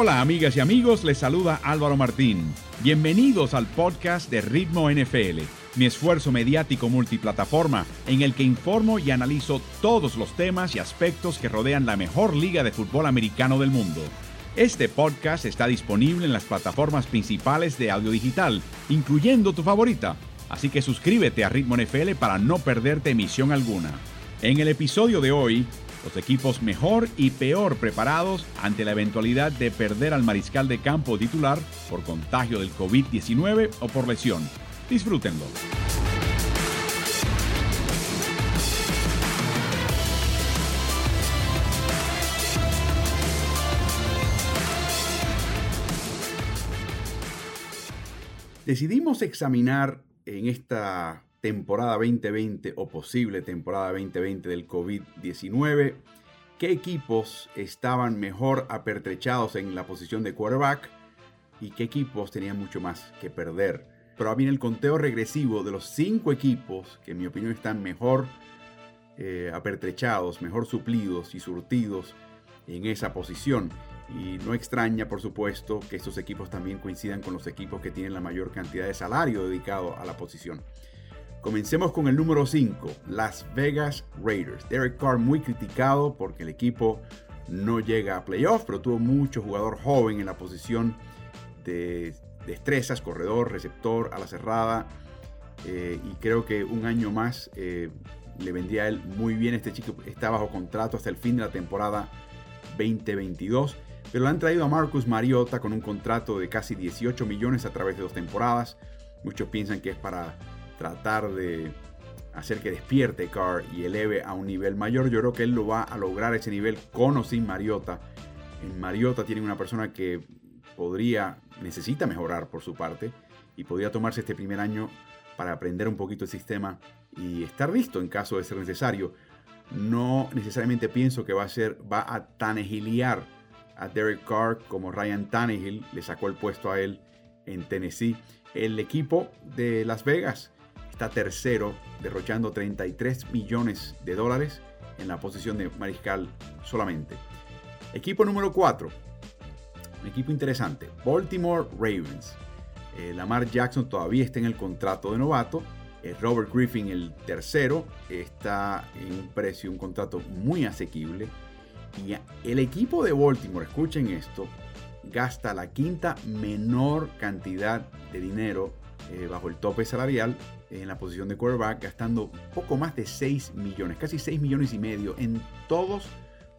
Hola amigas y amigos, les saluda Álvaro Martín. Bienvenidos al podcast de Ritmo NFL, mi esfuerzo mediático multiplataforma en el que informo y analizo todos los temas y aspectos que rodean la mejor liga de fútbol americano del mundo. Este podcast está disponible en las plataformas principales de audio digital, incluyendo tu favorita, así que suscríbete a Ritmo NFL para no perderte emisión alguna. En el episodio de hoy los equipos mejor y peor preparados ante la eventualidad de perder al mariscal de campo titular por contagio del COVID-19 o por lesión. Disfrútenlo. Decidimos examinar en esta temporada 2020 o posible temporada 2020 del COVID-19, qué equipos estaban mejor apertrechados en la posición de quarterback y qué equipos tenían mucho más que perder. Pero viene el conteo regresivo de los cinco equipos que en mi opinión están mejor eh, apertrechados, mejor suplidos y surtidos en esa posición. Y no extraña, por supuesto, que estos equipos también coincidan con los equipos que tienen la mayor cantidad de salario dedicado a la posición. Comencemos con el número 5, Las Vegas Raiders. Derek Carr muy criticado porque el equipo no llega a playoff, pero tuvo mucho jugador joven en la posición de destrezas, corredor, receptor, a la cerrada. Eh, y creo que un año más eh, le vendría a él muy bien. Este chico está bajo contrato hasta el fin de la temporada 2022. Pero le han traído a Marcus Mariota con un contrato de casi 18 millones a través de dos temporadas. Muchos piensan que es para tratar de hacer que despierte Carr y eleve a un nivel mayor. Yo creo que él lo va a lograr ese nivel con o sin Mariota. En Mariota tiene una persona que podría, necesita mejorar por su parte y podría tomarse este primer año para aprender un poquito el sistema y estar listo en caso de ser necesario. No necesariamente pienso que va a ser, va a tanegiliar a Derek Carr como Ryan Tannehill le sacó el puesto a él en Tennessee. El equipo de Las Vegas está tercero, derrochando 33 millones de dólares en la posición de mariscal solamente. Equipo número 4, un equipo interesante, Baltimore Ravens. Eh, Lamar Jackson todavía está en el contrato de novato. Eh, Robert Griffin, el tercero, está en un precio, un contrato muy asequible. Y el equipo de Baltimore, escuchen esto, gasta la quinta menor cantidad de dinero eh, bajo el tope salarial en la posición de quarterback, gastando poco más de 6 millones, casi 6 millones y medio en todos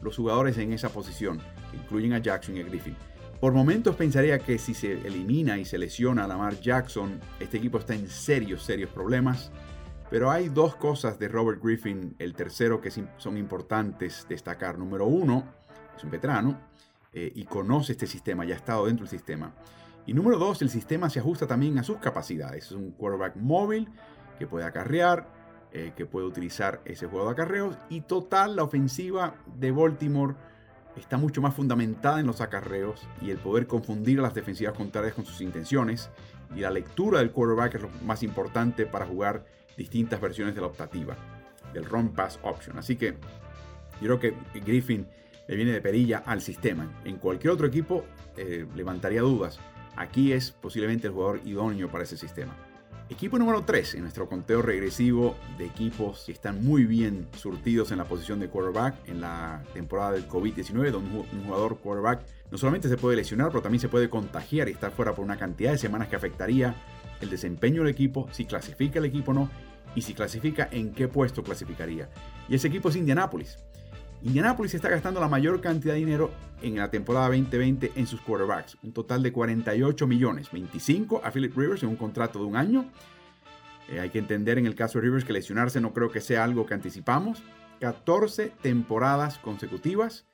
los jugadores en esa posición, que incluyen a Jackson y a Griffin. Por momentos pensaría que si se elimina y se lesiona a Lamar Jackson, este equipo está en serios, serios problemas. Pero hay dos cosas de Robert Griffin, el tercero, que son importantes destacar. Número uno, es un veterano eh, y conoce este sistema, ya ha estado dentro del sistema. Y número dos, el sistema se ajusta también a sus capacidades. Es un quarterback móvil que puede acarrear, eh, que puede utilizar ese juego de acarreos. Y total, la ofensiva de Baltimore está mucho más fundamentada en los acarreos y el poder confundir a las defensivas contrarias con sus intenciones. Y la lectura del quarterback es lo más importante para jugar distintas versiones de la optativa, del run pass option. Así que yo creo que Griffin le viene de perilla al sistema. En cualquier otro equipo eh, levantaría dudas. Aquí es posiblemente el jugador idóneo para ese sistema. Equipo número 3 en nuestro conteo regresivo de equipos que están muy bien surtidos en la posición de quarterback en la temporada del COVID-19, donde un jugador quarterback no solamente se puede lesionar, pero también se puede contagiar y estar fuera por una cantidad de semanas que afectaría el desempeño del equipo, si clasifica el equipo o no, y si clasifica, en qué puesto clasificaría. Y ese equipo es Indianapolis. Indianapolis está gastando la mayor cantidad de dinero en la temporada 2020 en sus quarterbacks, un total de 48 millones, 25 a Philip Rivers en un contrato de un año. Eh, hay que entender en el caso de Rivers que lesionarse no creo que sea algo que anticipamos. 14 temporadas consecutivas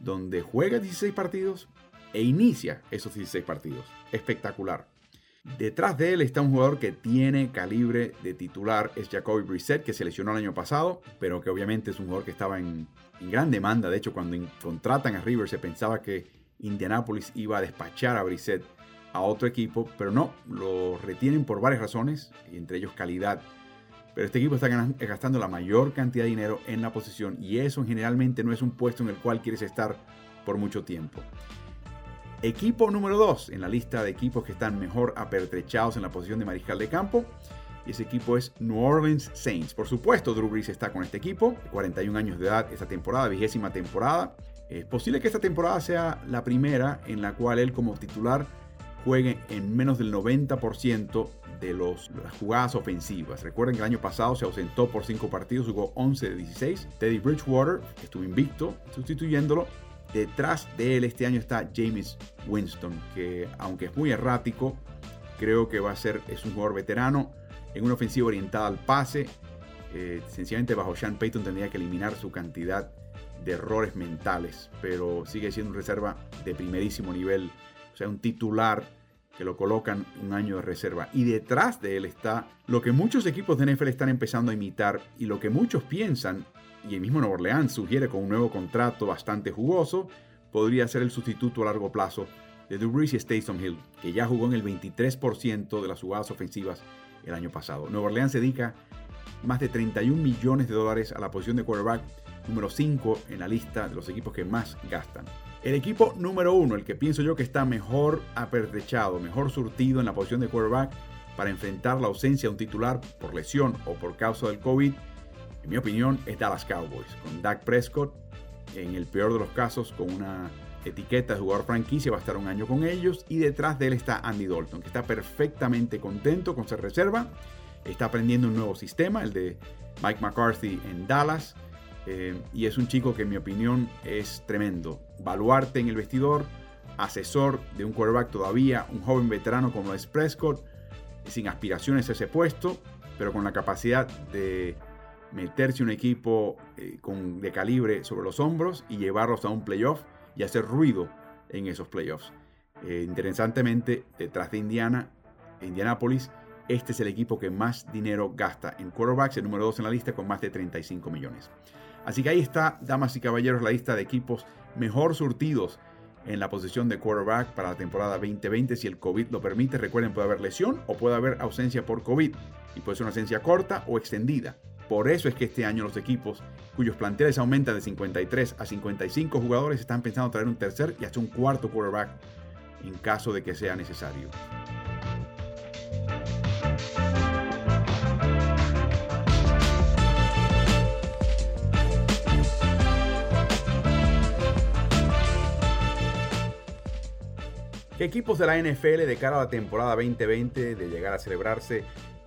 donde juega 16 partidos e inicia esos 16 partidos. Espectacular. Detrás de él está un jugador que tiene calibre de titular, es Jacoby Brissett, que se lesionó el año pasado, pero que obviamente es un jugador que estaba en, gran demanda. De hecho, cuando contratan a Rivers se pensaba que Indianapolis iba a despachar a Brissett a otro equipo, pero no, lo retienen por varias razones, entre ellos calidad. Pero este equipo está gastando la mayor cantidad de dinero en la posición y eso generalmente no es un puesto en el cual quieres estar por mucho tiempo. Equipo número 2 en la lista de equipos que están mejor apertrechados en la posición de mariscal de campo. Y ese equipo es New Orleans Saints. Por supuesto, Drew Brees está con este equipo, 41 años de edad esta temporada, vigésima temporada. Es posible que esta temporada sea la primera en la cual él como titular juegue en menos del 90% de los, las jugadas ofensivas. Recuerden que el año pasado se ausentó por 5 partidos, jugó 11 de 16. Teddy Bridgewater, estuvo invicto, sustituyéndolo, Detrás de él este año está James Winston, que aunque es muy errático, creo que va a ser, es un jugador veterano en una ofensiva orientada al pase. Eh, sencillamente bajo Sean Payton tendría que eliminar su cantidad de errores mentales, pero sigue siendo un reserva de primerísimo nivel, o sea, un titular que lo colocan un año de reserva. Y detrás de él está lo que muchos equipos de NFL están empezando a imitar y lo que muchos piensan y el mismo Nuevo Orleans sugiere con un nuevo contrato bastante jugoso, podría ser el sustituto a largo plazo de Drew y Stayson Hill, que ya jugó en el 23% de las jugadas ofensivas el año pasado. Nueva Orleans dedica más de 31 millones de dólares a la posición de quarterback número 5 en la lista de los equipos que más gastan. El equipo número 1, el que pienso yo que está mejor apertrechado, mejor surtido en la posición de quarterback para enfrentar la ausencia de un titular por lesión o por causa del COVID, en mi opinión, es Dallas Cowboys, con Dak Prescott, en el peor de los casos, con una etiqueta de jugador franquicia, va a estar un año con ellos, y detrás de él está Andy Dalton, que está perfectamente contento con ser reserva, está aprendiendo un nuevo sistema, el de Mike McCarthy en Dallas, eh, y es un chico que en mi opinión es tremendo. Baluarte en el vestidor, asesor de un quarterback todavía, un joven veterano como es Prescott, sin aspiraciones a ese puesto, pero con la capacidad de meterse un equipo eh, con, de calibre sobre los hombros y llevarlos a un playoff y hacer ruido en esos playoffs. Eh, interesantemente, detrás de Indiana, Indianapolis, este es el equipo que más dinero gasta en quarterbacks, el número 2 en la lista con más de 35 millones. Así que ahí está, damas y caballeros, la lista de equipos mejor surtidos en la posición de quarterback para la temporada 2020 si el COVID lo permite. Recuerden, puede haber lesión o puede haber ausencia por COVID y puede ser una ausencia corta o extendida. Por eso es que este año los equipos cuyos planteles aumentan de 53 a 55 jugadores están pensando traer un tercer y hasta un cuarto quarterback en caso de que sea necesario. ¿Qué equipos de la NFL de cara a la temporada 2020 de llegar a celebrarse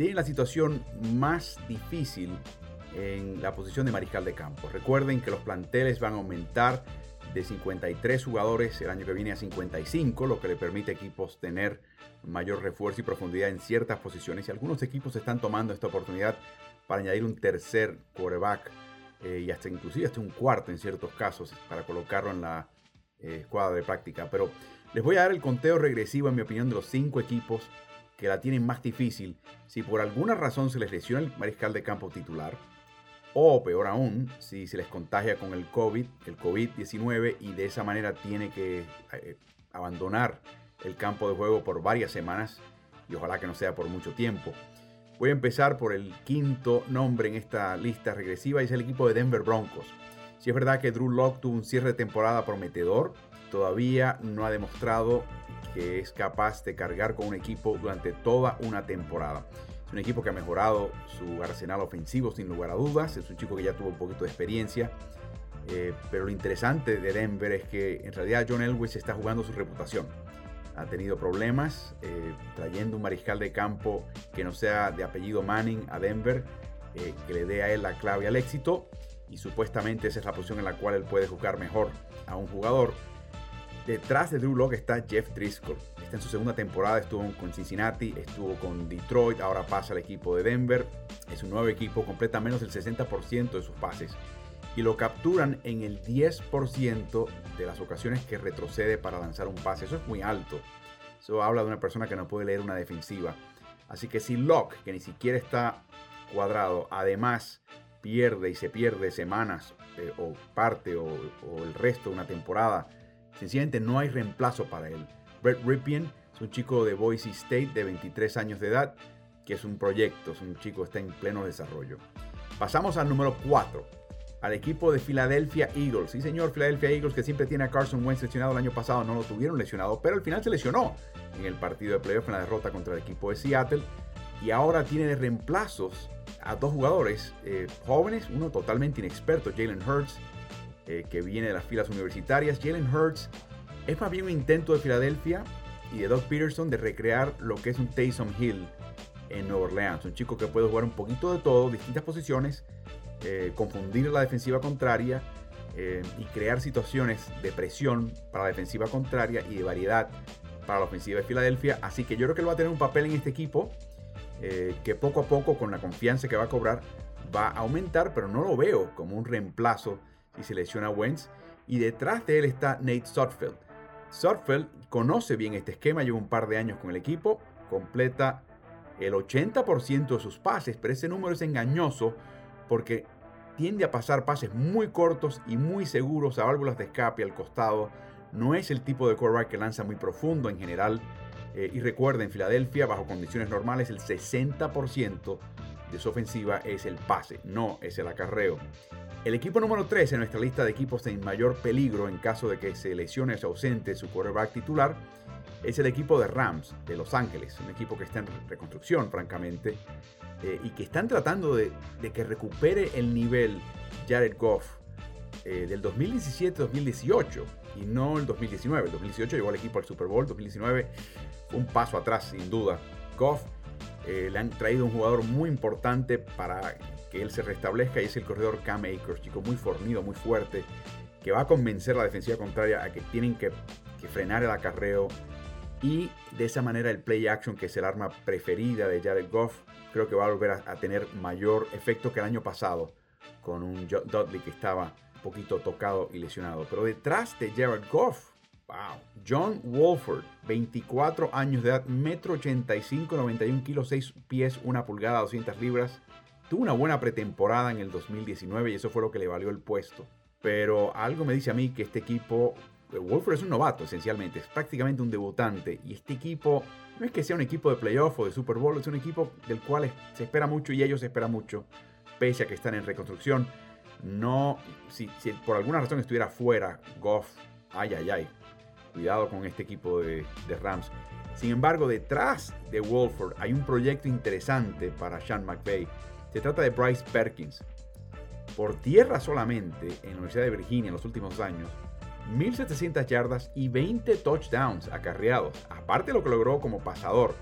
tienen la situación más difícil en la posición de mariscal de campo. Recuerden que los planteles van a aumentar de 53 jugadores el año que viene a 55, lo que le permite a equipos tener mayor refuerzo y profundidad en ciertas posiciones. Y algunos equipos están tomando esta oportunidad para añadir un tercer quarterback eh, y hasta inclusive hasta un cuarto en ciertos casos para colocarlo en la eh, escuadra de práctica. Pero les voy a dar el conteo regresivo, en mi opinión, de los cinco equipos que la tienen más difícil si por alguna razón se les lesiona el mariscal de campo titular o peor aún, si se les contagia con el COVID, el COVID-19 y de esa manera tiene que eh, abandonar el campo de juego por varias semanas y ojalá que no sea por mucho tiempo. Voy a empezar por el quinto nombre en esta lista regresiva y es el equipo de Denver Broncos. Si es verdad que Drew Locke tuvo un cierre de temporada prometedor, todavía no ha demostrado que es capaz de cargar con un equipo durante toda una temporada. Es un equipo que ha mejorado su arsenal ofensivo sin lugar a dudas. Es un chico que ya tuvo un poquito de experiencia. Eh, pero lo interesante de Denver es que en realidad John Elway está jugando su reputación. Ha tenido problemas eh, trayendo un mariscal de campo que no sea de apellido Manning a Denver, eh, que le dé a él la clave al éxito. Y supuestamente esa es la posición en la cual él puede jugar mejor a un jugador. Detrás de Drew Locke está Jeff Driscoll. Está en su segunda temporada, estuvo con Cincinnati, estuvo con Detroit, ahora pasa al equipo de Denver. Es un nuevo equipo, completa menos del 60% de sus pases. Y lo capturan en el 10% de las ocasiones que retrocede para lanzar un pase. Eso es muy alto. Eso habla de una persona que no puede leer una defensiva. Así que si Locke, que ni siquiera está cuadrado, además pierde y se pierde semanas eh, o parte o el resto de una temporada Sencillamente no hay reemplazo para él. Brett Ripien es un chico de Boise State de 23 años de edad, que es un proyecto, es un chico que está en pleno desarrollo. Pasamos al número 4. al equipo de Philadelphia Eagles. Sí, señor, Philadelphia Eagles que siempre tiene a Carson Wentz lesionado el año pasado, no lo tuvieron lesionado, pero al final se lesionó en el partido de playoff en la derrota contra el equipo de Seattle. Y ahora tiene de reemplazos a dos jugadores eh, jóvenes, uno totalmente inexperto, Jalen Hurts, eh, que viene de las filas universitarias. Jalen Hurts es más bien un intento de Filadelfia y de Doug Peterson de recrear lo que es un Taysom Hill en Nueva Orleans. Un chico que puede jugar un poquito de todo, distintas posiciones, eh, confundir la defensiva contraria eh, y crear situaciones de presión para la defensiva contraria y de variedad para la ofensiva de Filadelfia. Así que yo creo que él va a tener un papel en este equipo que poco a poco, con la confianza que va a cobrar, va a aumentar, pero no lo veo como un reemplazo si se lesiona Wentz. Y detrás de él está Nate Sutfield. Sutfield conoce bien este esquema, lleva un par de años con el equipo, completa el 80% de sus pases, pero ese número es engañoso porque tiende a pasar pases muy cortos y muy seguros a válvulas de escape al costado. No es el tipo de quarterback que lanza muy profundo en general. Eh, y recuerda, en Filadelfia, bajo condiciones normales, el 60% de su ofensiva es el pase, no es el acarreo. El equipo número 3 en nuestra lista de equipos en mayor peligro en caso de que se lesione o se ausente su quarterback titular es el equipo de Rams de Los Ángeles, un equipo que está en reconstrucción, francamente, eh, y que están tratando de, que recupere el nivel Jared Goff eh, del 2017-2018 y no el 2019. El 2018 llevó al equipo al Super Bowl, 2019 fue un paso atrás, sin duda. Goff eh, le han traído un jugador muy importante para que él se restablezca y es el corredor Cam Akers, chico muy fornido, muy fuerte, que va a convencer a la defensiva contraria a que tienen que, frenar el acarreo, y de esa manera el play action, que es el arma preferida de Jared Goff, creo que va a volver a, tener mayor efecto que el año pasado con un Dudley que estaba un poquito tocado y lesionado. Pero detrás de Jared Goff, wow, John Wolford, 24 años de edad, metro 85, 91 kilos, 6 pies, 1 pulgada, 200 libras. Tuvo una buena pretemporada en el 2019 y eso fue lo que le valió el puesto. Pero algo me dice a mí que este equipo Wolford es un novato esencialmente, es prácticamente un debutante y este equipo no es que sea un equipo de playoff o de Super Bowl, es un equipo del cual se espera mucho y ellos esperan mucho, pese a que están en reconstrucción. No, si, por alguna razón estuviera fuera Goff, ay, ay, ay, cuidado con este equipo de, de Rams. Sin embargo, detrás de Wolford hay un proyecto interesante para Sean McVay. Se trata de Bryce Perkins. Por tierra solamente en la Universidad de Virginia en los últimos años, 1.700 yardas y 20 touchdowns acarreados, aparte de lo que logró como pasador.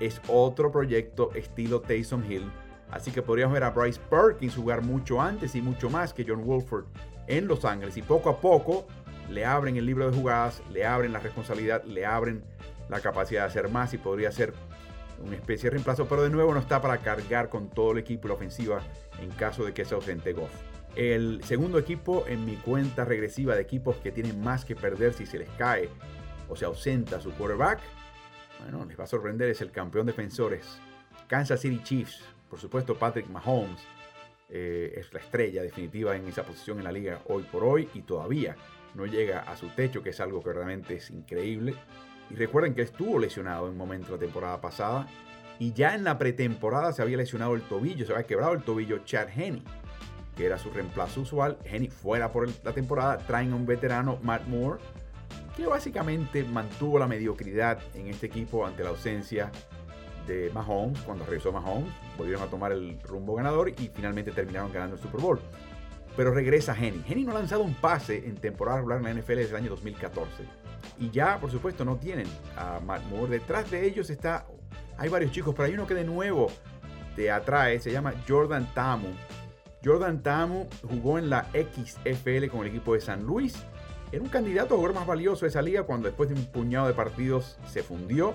Es otro proyecto estilo Taysom Hill, así que podríamos ver a Bryce Perkins jugar mucho antes y mucho más que John Wolford en Los Ángeles y poco a poco le abren el libro de jugadas, le abren la responsabilidad, le abren la capacidad de hacer más y podría ser una especie de reemplazo, pero de nuevo no está para cargar con todo el equipo y la ofensiva en caso de que se ausente Goff. El segundo equipo en mi cuenta regresiva de equipos que tienen más que perder si se les cae o se ausenta su quarterback, bueno, les va a sorprender, es el campeón defensores, Kansas City Chiefs. Por supuesto, Patrick Mahomes eh, es la estrella definitiva en esa posición en la liga hoy por hoy y todavía no llega a su techo, que es algo que realmente es increíble. Y recuerden que estuvo lesionado en un momento la temporada pasada y ya en la pretemporada se había lesionado el tobillo, se había quebrado el tobillo Chad Henney que era su reemplazo usual. Henny fuera por la temporada, traen a un veterano, Matt Moore, que básicamente mantuvo la mediocridad en este equipo ante la ausencia de Mahomes. Cuando regresó Mahomes, volvieron a tomar el rumbo ganador y finalmente terminaron ganando el Super Bowl. Pero regresa Henny. Henny no ha lanzado un pase en temporada regular en la NFL desde el año 2014. Y ya, por supuesto, no tienen a Matt Moore. Detrás de ellos está, hay varios chicos, pero hay uno que de nuevo te atrae, se llama Jordan Tamu Jordan Tamu jugó en la XFL con el equipo de San Luis. Era un candidato a jugador más valioso de esa liga cuando después de un puñado de partidos se fundió.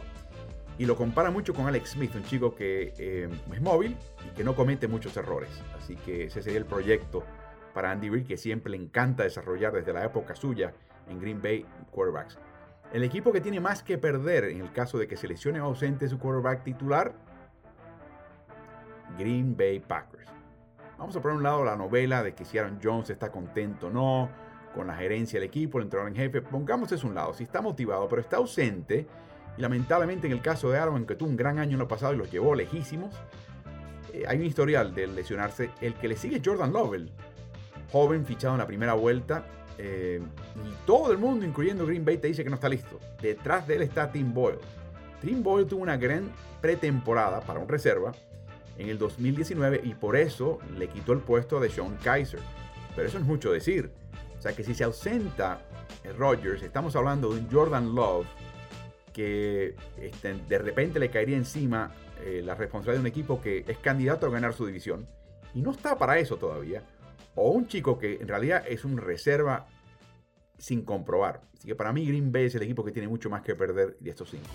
Y lo compara mucho con Alex Smith, un chico que eh, es móvil y que no comete muchos errores. Así que ese sería el proyecto para Andy Reid que siempre le encanta desarrollar desde la época suya en Green Bay Quarterbacks. El equipo que tiene más que perder en el caso de que se lesione o ausente su quarterback titular, Green Bay Packers. Vamos a poner un lado la novela de que si Aaron Jones está contento o no, con la gerencia del equipo, el entrenador en jefe. Pongamos eso a un lado. Si está motivado, pero está ausente, y lamentablemente en el caso de Aaron, que tuvo un gran año en lo pasado y los llevó lejísimos, eh, hay un historial de lesionarse. El que le sigue Jordan Lovell. joven fichado en la primera vuelta. Eh, y todo el mundo, incluyendo Green Bay, te dice que no está listo. Detrás de él está Tim Boyle. Tim Boyle tuvo una gran pretemporada para un reserva en el 2019 y por eso le quitó el puesto de Sean Kaiser. Pero eso es mucho decir. O sea que si se ausenta Rodgers, estamos hablando de un Jordan Love que este, de repente le caería encima eh, la responsabilidad de un equipo que es candidato a ganar su división y no está para eso todavía. O un chico que en realidad es un reserva sin comprobar. Así que para mí Green Bay es el equipo que tiene mucho más que perder de estos cinco.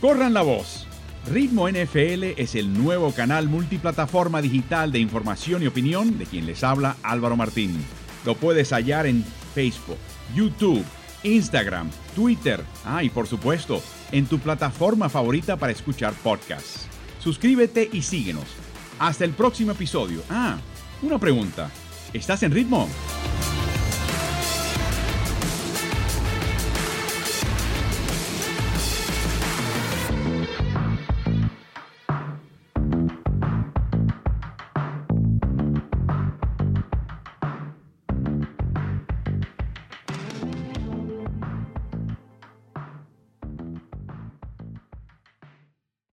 Corran la voz. Ritmo NFL es el nuevo canal multiplataforma digital de información y opinión de quien les habla Álvaro Martín. Lo puedes hallar en Facebook, YouTube, Instagram, Twitter, ah, y por supuesto, en tu plataforma favorita para escuchar podcasts. Suscríbete y síguenos. Hasta el próximo episodio. Ah, una pregunta. ¿Estás en ritmo?